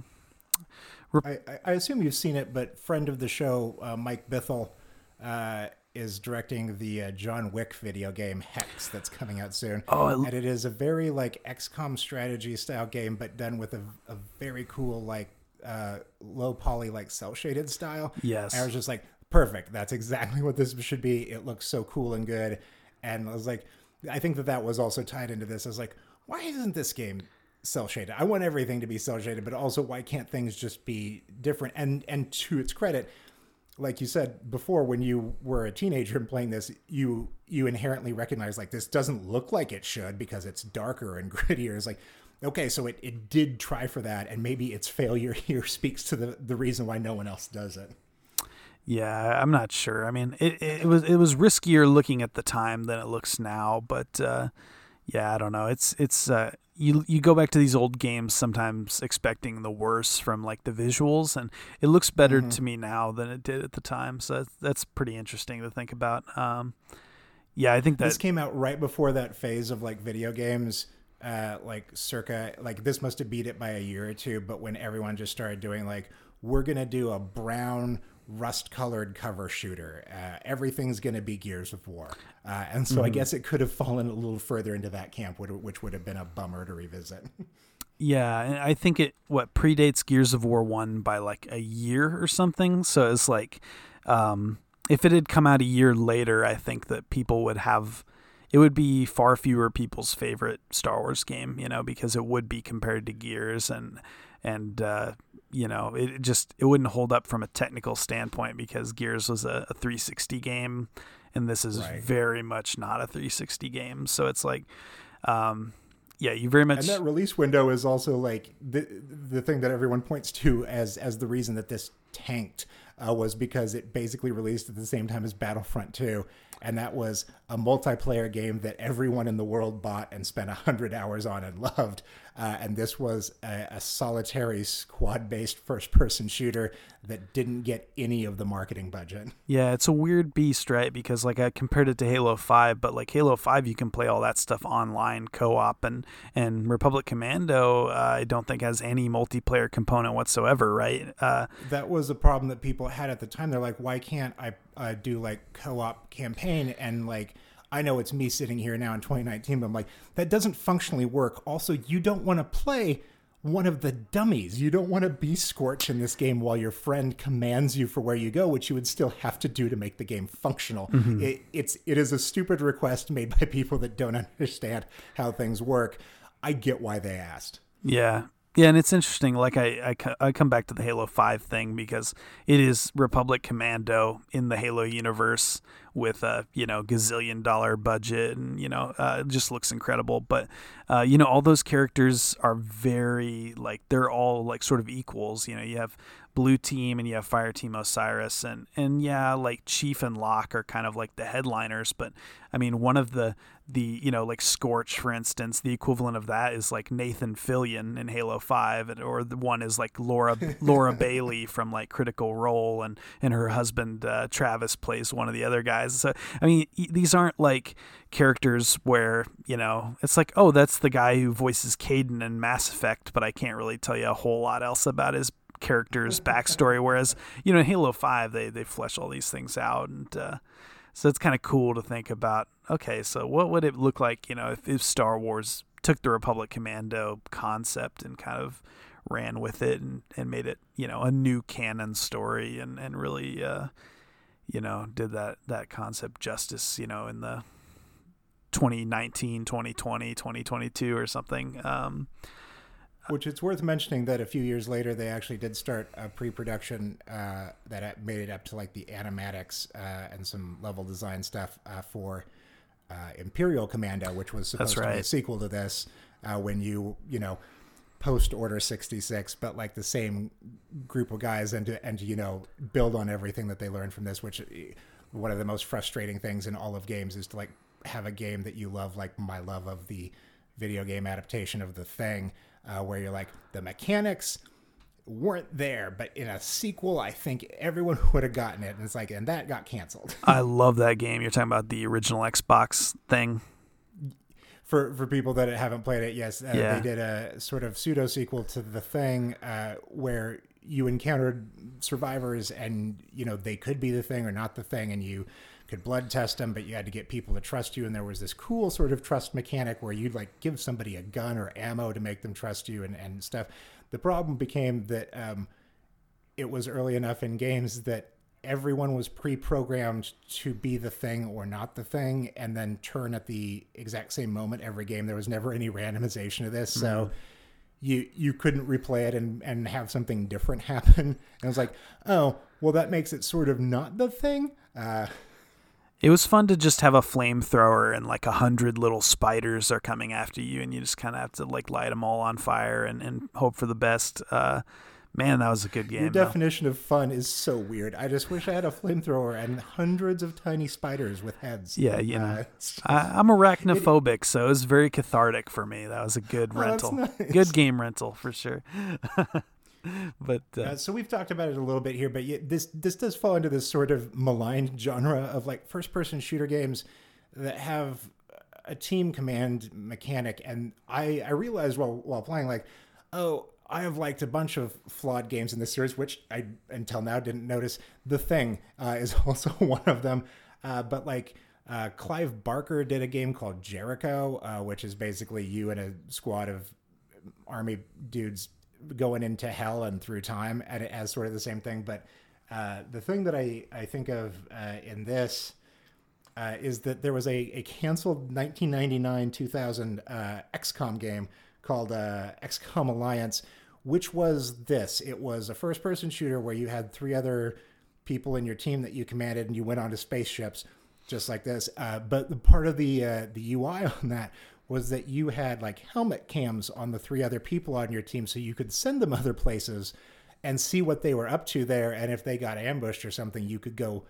I, I- I assume you've seen it, but friend of the show, uh, Mike Bithell, uh, is directing the uh, John Wick video game Hex that's coming out soon. Oh, and it is a very like XCOM strategy style game, but done with a, a very cool like uh, low poly like cell shaded style. Yes. And I was just like, perfect. That's exactly [LAUGHS] what this should be. It looks so cool and good. And I was like, I think that that was also tied into this. I was like, why isn't this game cell shaded? I want everything to be cell shaded, but also why can't things just be different? And and to its credit, like you said before, when you were a teenager and playing this, you you inherently recognize like this doesn't look like it should because it's darker and [LAUGHS] grittier. It's like okay, so it, it did try for that, and maybe its failure [LAUGHS] here speaks to the the reason why no one else does it. Yeah, I'm not sure. I mean, it, it was it was riskier looking at the time than it looks now, but uh, yeah, I don't know. It's it's uh, you you go back to these old games sometimes expecting the worst from like the visuals, and it looks better to me now than it did at the time. So that's, that's pretty interesting to think about. Um, yeah, I think that this came out right before that phase of like video games uh like circa like this must have beat it by a year or two but when everyone just started doing like we're gonna do a brown rust colored cover shooter. Uh, everything's gonna be gears of war. Uh, and so i guess it could have fallen a little further into that camp which- which would have been a bummer to revisit. [LAUGHS] Yeah, and I think it what predates Gears of War one by like a year or something. So it's like, um, if it had come out a year later, I think that people would have, it would be far fewer people's favorite Star Wars game, you know, because it would be compared to Gears. And and uh, you know it just it wouldn't hold up from a technical standpoint because Gears was a, a 360 game, and this is Right. very much not a 360 game. So it's like. Um, yeah, you very much and that release window is also like the the thing that everyone points to as as the reason that this tanked uh, was because it basically released at the same time as Battlefront 2. And that was a multiplayer game that everyone in the world bought and spent 100 hours on and [LAUGHS] loved. Uh, and this was a, a solitary squad based first person shooter that didn't get any of the marketing budget. Yeah, it's a weird beast, right? Because like I compared it to Halo 5, but like Halo 5 you can play all that stuff online co-op and and Republic Commando uh, I don't think has any multiplayer component whatsoever, right? Uh, that was a problem that people had at the time. They're like, why can't I uh, do like co-op campaign and like I know it's me sitting here now in 2019, but I'm like, that doesn't functionally work. Also, you don't want to play one of the dummies. You don't want to be Scorch in this game while your friend commands you for where you go, which you would still have to do to make the game functional. Mm-hmm. It, it's it is a stupid request made by people that don't [LAUGHS] understand how things work. I get why they asked. Yeah, yeah, and it's interesting. Like I, I, I come back to the Halo Five thing because it is Republic Commando in the Halo universe with a you know gazillion dollar budget and you know uh, just looks incredible. But uh, you know all those characters are very like they're all like sort of equals. You know you have blue team and you have fire team osiris and and yeah like chief and Locke are kind of like the headliners but i mean one of the the you know like scorch for instance the equivalent of that is like nathan fillion in halo 5 or the one is like laura laura bailey [LAUGHS] from like critical role and and her husband uh, travis plays one of the other guys so i mean these aren't like characters where you know it's like oh that's the guy who voices Kaidan in mass effect but i can't really tell you a whole lot else about his character's backstory. Whereas you know in Halo Five they they flesh all these things out, and uh, so it's kind of cool to think about. Okay, so what would it look like you know if, if Star Wars took the Republic Commando concept and kind of ran with it and, and made it you know a new canon story and and really uh, you know did that that concept justice you know in the 2019 2020 2022 or something um, which it's worth mentioning that a few years later they actually did start a pre-production uh, that made it up to like the animatics uh, and some level design stuff uh, for uh, Imperial Commando, which was supposed right. to be a sequel to this. Uh, when you you know post Order sixty six, but like the same group of guys and to, and you know build on everything that they learned from this. Which eh, one of the most frustrating things in all of games is to like have a game that you love, like my love of the video game adaptation of the thing uh, where you're like the mechanics weren't there, but in a sequel, I think everyone [LAUGHS] would have gotten it. And it's like, and that got canceled. I love that game. You're talking about the original Xbox thing. For for people that haven't played it, yes, uh, yeah. they did a sort of pseudo sequel to the thing uh, where you encountered survivors, and you know they could be the thing or not the thing, and you could blood test them, but you had to get people to trust you. And there was this cool sort of trust mechanic where you'd like give somebody a gun or ammo to make them trust you and, and stuff. The problem became that um, it was early enough in games that everyone was pre-programmed to be the thing or not the thing and then turn at the exact same moment every game there was never any randomization of this mm-hmm. so you you couldn't replay it and and have something different [LAUGHS] happen and i was like oh well that makes it sort of not the thing uh, it was fun to just have a flamethrower and like a hundred little spiders are coming after you, and you just kind of have to like light them all on fire and, and hope for the best. Uh, man, that was a good game. Your definition though. of fun is so weird. I just wish I had a flamethrower and hundreds of tiny spiders with heads. Yeah, you know, uh, I, am arachnophobic, it, so it was very cathartic for me. That was a good oh, rental, nice. good game rental for sure. [LAUGHS] [LAUGHS] but uh, uh, so we've talked about it a little bit here, but this this does fall into this sort of maligned genre of like first person shooter games that have a team command mechanic, and I I realized while while playing like oh. I have liked a bunch of flawed games in this series, which I until now didn't notice. The Thing uh, [LAUGHS] is also one of them, uh, but like uh, Clive Barker did a game called Jericho, uh, which is basically you and a squad of army dudes going into hell and through time as sort of the same thing. But uh, the thing that I, I think of uh, in this uh, is that there was a, a canceled 1999 2000 uh, XCOM game called uh, XCOM Alliance, which was this it was a first person shooter where you had three other people in your team that you commanded and you went onto spaceships just like this. Uh, but the part of the the UI [LAUGHS] on that was that you had like helmet cams on the three other people on your team so you could send them [LAUGHS] other places and see what they were up to there. And if they got ambushed or something, you could go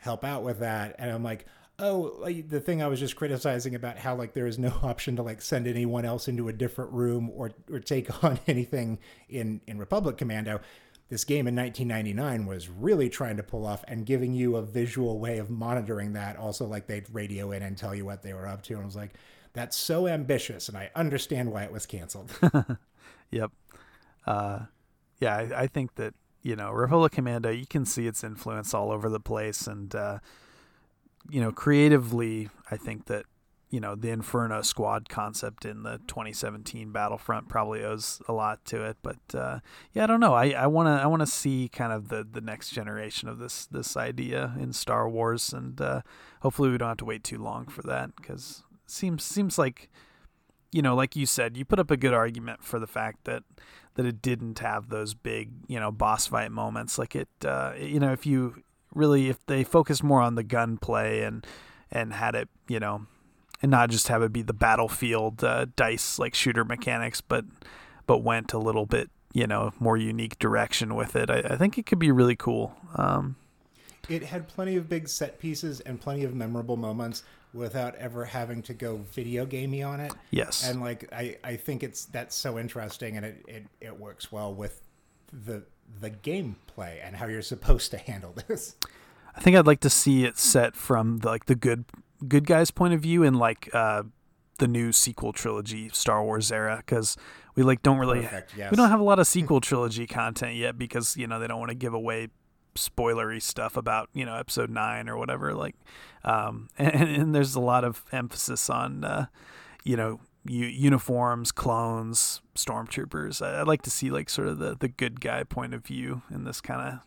help out with that. And I'm like, oh, like the thing I was just criticizing about how like there is no [LAUGHS] option to like send anyone else into a different room or or take [LAUGHS] on anything in in Republic Commando. This game in 1999 was really trying to pull off and giving you a visual way of monitoring that. Also, like they'd radio in and tell you what they were up to. And I was like, that's so ambitious, and I understand why it was canceled. [LAUGHS] yep. Uh, yeah, I, I, think that you know Republic Commando, you can see its influence all over the place, and uh, you know, creatively, I think that you know the Inferno Squad concept in the 2017 Battlefront probably owes a lot to it. But uh, yeah, I don't know. I want to I want to see kind of the the next generation of this this idea in Star Wars, and uh, hopefully we don't have to wait too long for that because seems seems like you know, like you said, you put up a good argument for the fact that that it didn't have those big, you know, boss fight moments. Like it, uh, you know, if you really if they focused more on the gunplay and and had it, you know, and not just have it be the battlefield uh, dice like shooter mechanics, but but went a little bit, you know, more unique direction with it. I, I think it could be really cool. Um, it had plenty of big set pieces and plenty of memorable moments without ever having to go video gamey on it. Yes. And like I, I think it's that's so interesting and it, it, it works well with the the gameplay and how you're supposed to handle [LAUGHS] this. I think I'd like to see it set from the, like the good good guys point of view in like uh, the new sequel trilogy Star Wars era because we like don't really Perfect, yes. we don't have a lot of [LAUGHS] sequel trilogy content yet because you know they don't want to give away spoilery stuff about you know episode nine or whatever like um, [LAUGHS] and, and, there's a lot of emphasis on uh, you know u- uniforms clones stormtroopers. I'd like to see like sort of the the good guy point of view in this kind of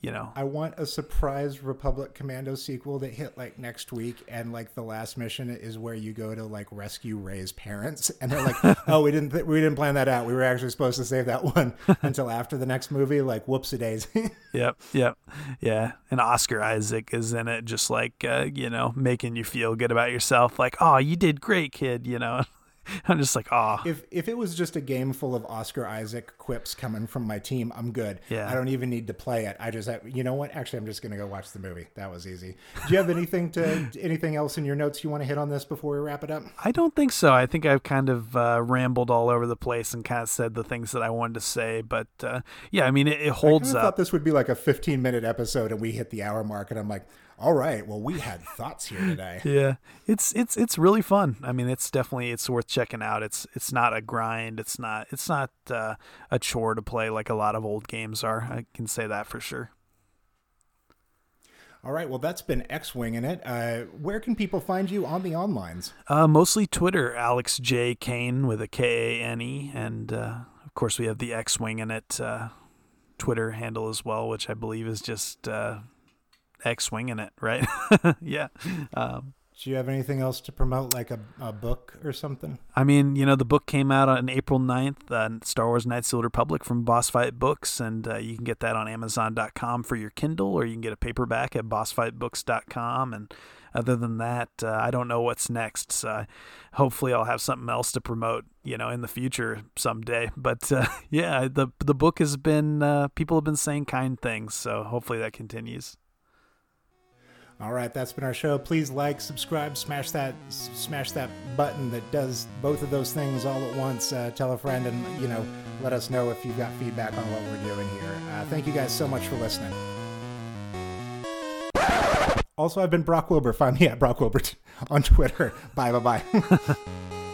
you know. I want a surprise republic commando sequel that hit like next week and like the last mission is where you go to like rescue Rey's parents. And they're like [LAUGHS] oh we didn't th- we didn't plan that out. We were actually supposed to save that one [LAUGHS] until after the next movie. Like whoops a days [LAUGHS] yep yep. Yeah and oscar isaac is in it just like uh, you know making you feel good about yourself. Like oh you did great kid you know [LAUGHS] I'm just like, ah. If if it was just a game full of Oscar Isaac quips coming from my team, I'm good. Yeah. I don't even need to play it. I just, have, you know what? Actually, I'm just gonna go watch the movie. That was easy. Do you have anything to [LAUGHS] anything else in your notes you want to hit on this before we wrap it up? I don't think so. I think I've kind of uh, rambled all over the place and kind of said the things that I wanted to say. But uh, yeah, I mean, it, it holds I up. Thought this would be like a 15 minute episode, and we hit the hour mark, and I'm like all right well we had thoughts here today [LAUGHS] yeah it's it's it's really fun i mean it's definitely it's worth checking out it's it's not a grind it's not it's not uh, a chore to play like a lot of old games are i can say that for sure all right, well, that's been X Winging it. Uh, where can people find you on the onlines? Uh, mostly Twitter, Alex J. Kane with a K A N E. And uh, of course, we have the X Winging it uh, Twitter handle as well, which I believe is just uh, X winging it, right? [LAUGHS] yeah. Um, do you have anything else to promote, like a, a book or something? I mean, you know, the book came out on April 9th, uh, Star Wars Knights of the Republic from Boss Fight Books, and uh, you can get that on Amazon.com for your Kindle, or you can get a paperback at BossFightBooks.com. And other than that, uh, I don't know what's next. So hopefully, I'll have something else to promote, you know, in the future someday. But uh, [LAUGHS] yeah, the the book has been uh, people have been saying kind things, so hopefully that continues. All right, that's been our show. Please like, subscribe, smash that, smash that button that does both of those things all at once. Uh, tell a friend, and you know, let us know if you've got feedback on what we're doing here. Uh, thank you guys so much for listening. Also, I've been Brock Wilbur. Find me at Brock Wilbur [LAUGHS] on Twitter. Bye, bye, bye. [LAUGHS]